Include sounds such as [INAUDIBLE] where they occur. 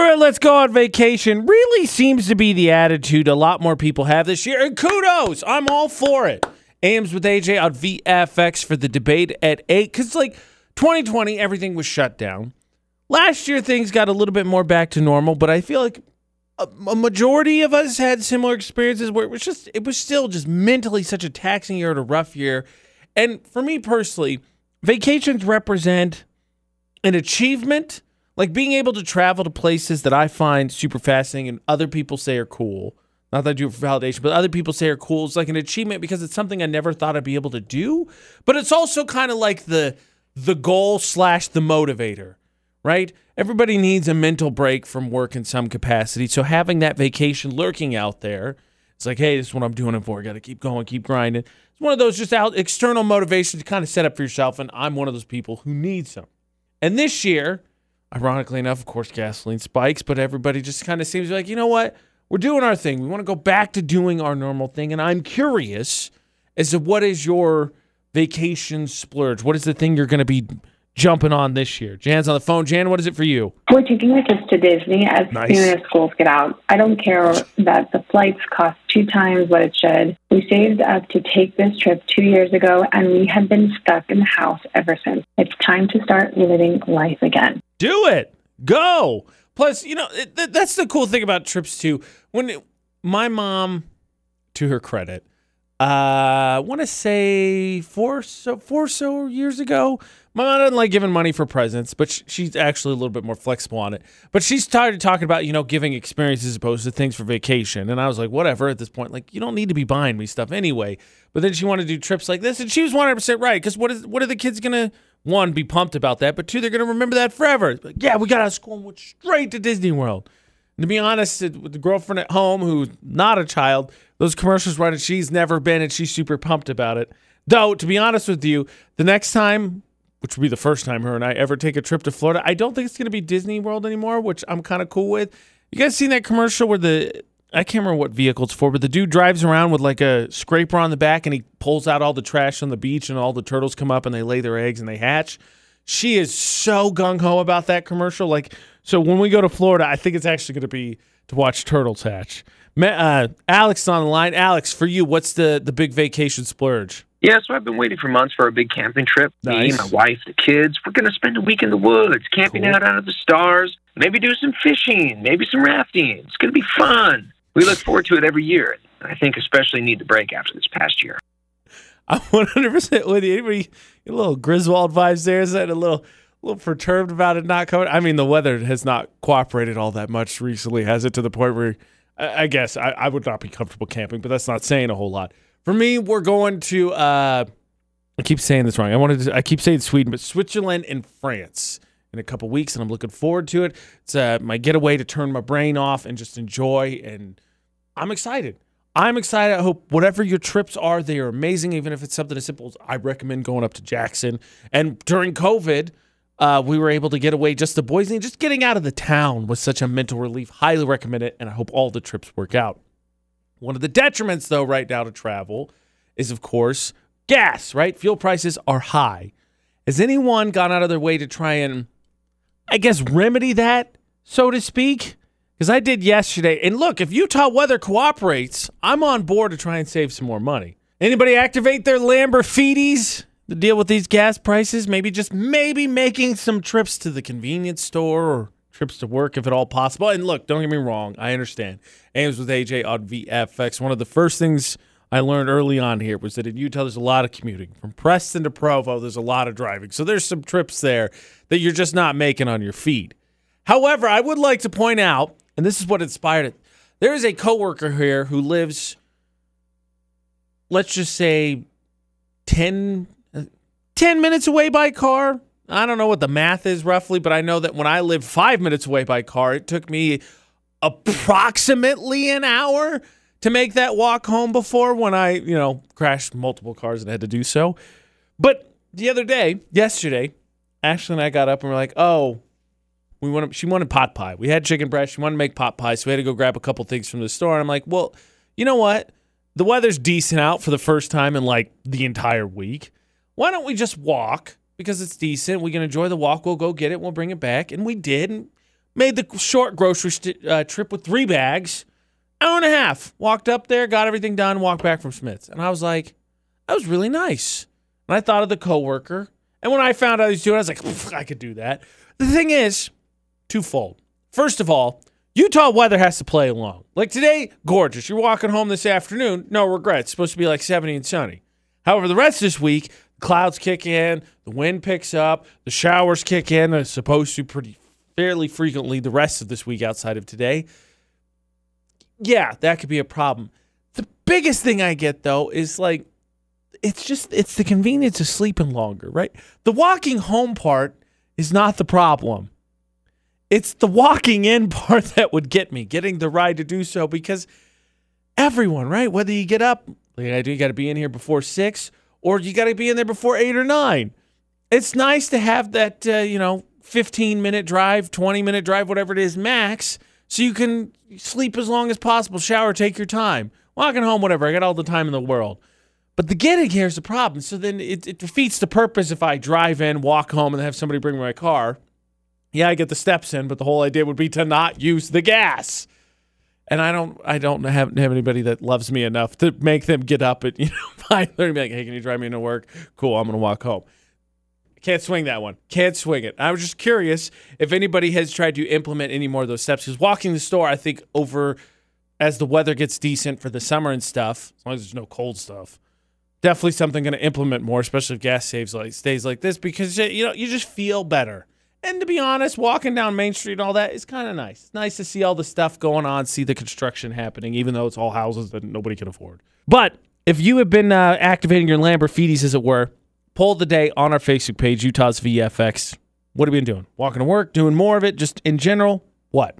Screw it, let's go on vacation. Really seems to be the attitude a lot more people have this year. And kudos, I'm all for it. Ames with AJ on VFX for the debate at 8. Because, like, 2020, everything was shut down. Last year, things got a little bit more back to normal, but I feel like a, a majority of us had similar experiences where it was just, it was still just mentally such a taxing year and a rough year. And for me personally, vacations represent an achievement, like being able to travel to places that I find super fascinating and other people say are cool. Not that I do it for validation, but other people say are cool. It's like an achievement because it's something I never thought I'd be able to do. But it's also kind of like the the goal slash the motivator, right? Everybody needs a mental break from work in some capacity. So having that vacation lurking out there, it's like, hey, this is what I'm doing it for. Got to keep going, keep grinding. It's one of those just out external motivations to kind of set up for yourself. And I'm one of those people who needs them. And this year, ironically enough, of course, gasoline spikes, but everybody just kind of seems like, you know what? We're doing our thing. We want to go back to doing our normal thing. And I'm curious as to what is your vacation splurge? What is the thing you're going to be jumping on this year? Jan's on the phone. Jan, what is it for you? We're taking the kids to Disney as Nice. soon as schools get out. I don't care that the flights cost two times what it should. We saved up to take this trip two years ago, and we have been stuck in the house ever since. It's time to start living life again. Do it. Go. Plus, you know, it, th- that's the cool thing about trips too. When it- my mom, to her credit, uh, I want to say four so four so years ago. My mom doesn't like giving money for presents, but sh- she's actually a little bit more flexible on it. But she started talking about you know giving experiences as opposed to things for vacation, and I was like, whatever. At this point, like you don't need to be buying me stuff anyway. But then she wanted to do trips like this, and she was one hundred percent right. Because what is what are the kids gonna one be pumped about that, but two they're gonna remember that forever. Like, yeah, we got of school and went straight to Disney World. And to be honest, with the girlfriend at home who's not a child, those commercials run and she's never been and she's super pumped about it. Though, to be honest with you, the next time, which will be the first time her and I ever take a trip to Florida, I don't think it's going to be Disney World anymore, which I'm kind of cool with. You guys seen that commercial where the, I can't remember what vehicle it's for, but the dude drives around with like a scraper on the back and he pulls out all the trash on the beach and all the turtles come up and they lay their eggs and they hatch. She is so gung ho about that commercial. Like, so when we go to Florida, I think it's actually going to be to watch turtles hatch. Uh, Alex is on the line. Alex, for you, what's the the big vacation splurge? Yeah, so I've been waiting for months for a big camping trip. Nice. Me, my wife, the kids. We're going to spend a week in the woods, camping Cool. out under the stars, maybe do some fishing, maybe some rafting. It's going to be fun. We look forward to it every year. I think especially need the break after this past year. [LAUGHS] I'm 100 percent with you. Anybody, a little Griswold vibes there? Is that a little, a little perturbed about it not coming? I mean, the weather has not cooperated all that much recently, has it? To the point where, I, I guess I, I would not be comfortable camping, but that's not saying a whole lot. For me, we're going to. Uh, I keep saying this wrong. I wanted to. I keep saying Sweden, but Switzerland and France in a couple weeks, and I'm looking forward to it. It's uh, my getaway to turn my brain off and just enjoy. And I'm excited. I'm excited. I hope whatever your trips are, they are amazing. Even if it's something as simple as I recommend going up to Jackson. And during COVID, uh, we were able to get away just the boys and just getting out of the town was such a mental relief. Highly recommend it, and I hope all the trips work out. One of the detriments, though, right now to travel is, of course, gas. Right, fuel prices are high. Has anyone gone out of their way to try and, I guess, remedy that, so to speak? Because I did yesterday. And look, if Utah weather cooperates, I'm on board to try and save some more money. Anybody activate their Lamborghinis to deal with these gas prices? Maybe just maybe making some trips to the convenience store or trips to work if at all possible. And look, don't get me wrong, I understand. Ames with AJ on VFX. One of the first things I learned early on here was that in Utah there's a lot of commuting. From Preston to Provo, there's a lot of driving. So there's some trips there that you're just not making on your feet. However, I would like to point out, and this is what inspired it. There is a coworker here who lives, let's just say, 10, uh, 10 minutes away by car. I don't know what the math is roughly, but I know that when I lived five minutes away by car, it took me approximately an hour to make that walk home before when I, you know, crashed multiple cars and had to do so. But the other day, yesterday, Ashley and I got up and we're like, oh, we wanted she wanted pot pie. We had chicken breast. She wanted to make pot pie, so we had to go grab a couple things from the store. And I'm like, well, you know what? The weather's decent out for the first time in like the entire week. Why don't we just walk? Because it's decent. We can enjoy the walk. We'll go get it. We'll bring it back. And we did. And Made the short grocery st- uh, trip with three bags, hour and a half. Walked up there, got everything done, walked back from Smith's. And I was like, that was really nice. And I thought of the coworker. And when I found out he was doing it, I was like, I could do that. The thing is, twofold. First of all, Utah weather has to play along. Like today, gorgeous. You're walking home this afternoon, no regrets. Supposed to be like 70 and sunny. However, the rest of this week, clouds kick in, the wind picks up, the showers kick in. It's supposed to pretty fairly frequently the rest of this week outside of today. Yeah, that could be a problem. The biggest thing I get though is like it's just it's the convenience of sleeping longer, right? The walking home part is not the problem. It's the walking in [LAUGHS] part that would get me, getting the ride to do so because everyone, right? Whether you get up, like I do, you got to be in here before six, or you got to be in there before eight or nine. It's nice to have that, uh, you know, 15 minute drive, 20 minute drive, whatever it is, max, so you can sleep as long as possible, shower, take your time. Walking home, whatever. I got all the time in the world. But the getting here is the problem. So then it, it defeats the purpose if I drive in, walk home, and have somebody bring my car. Yeah, I get the steps in, but the whole idea would be to not use the gas. And I don't, I don't have, have anybody that loves me enough to make them get up at [LAUGHS] you know five thirty. Be like, hey, can you drive me into work? Cool, I'm gonna walk home. Can't swing that one. Can't swing it. I was just curious if anybody has tried to implement any more of those steps. Because walking the store, I think over as the weather gets decent for the summer and stuff, as long as there's no cold stuff, definitely something going to implement more, especially if gas saves like stays like this, because you know you just feel better. And to be honest, walking down Main Street and all that is kind of nice. It's nice to see all the stuff going on, see the construction happening, even though it's all houses that nobody can afford. But if you have been uh, activating your Lamborghinis, as it were, poll of the day on our Facebook page, Utah's VFX. What have you been doing? Walking to work, doing more of it, just in general? What?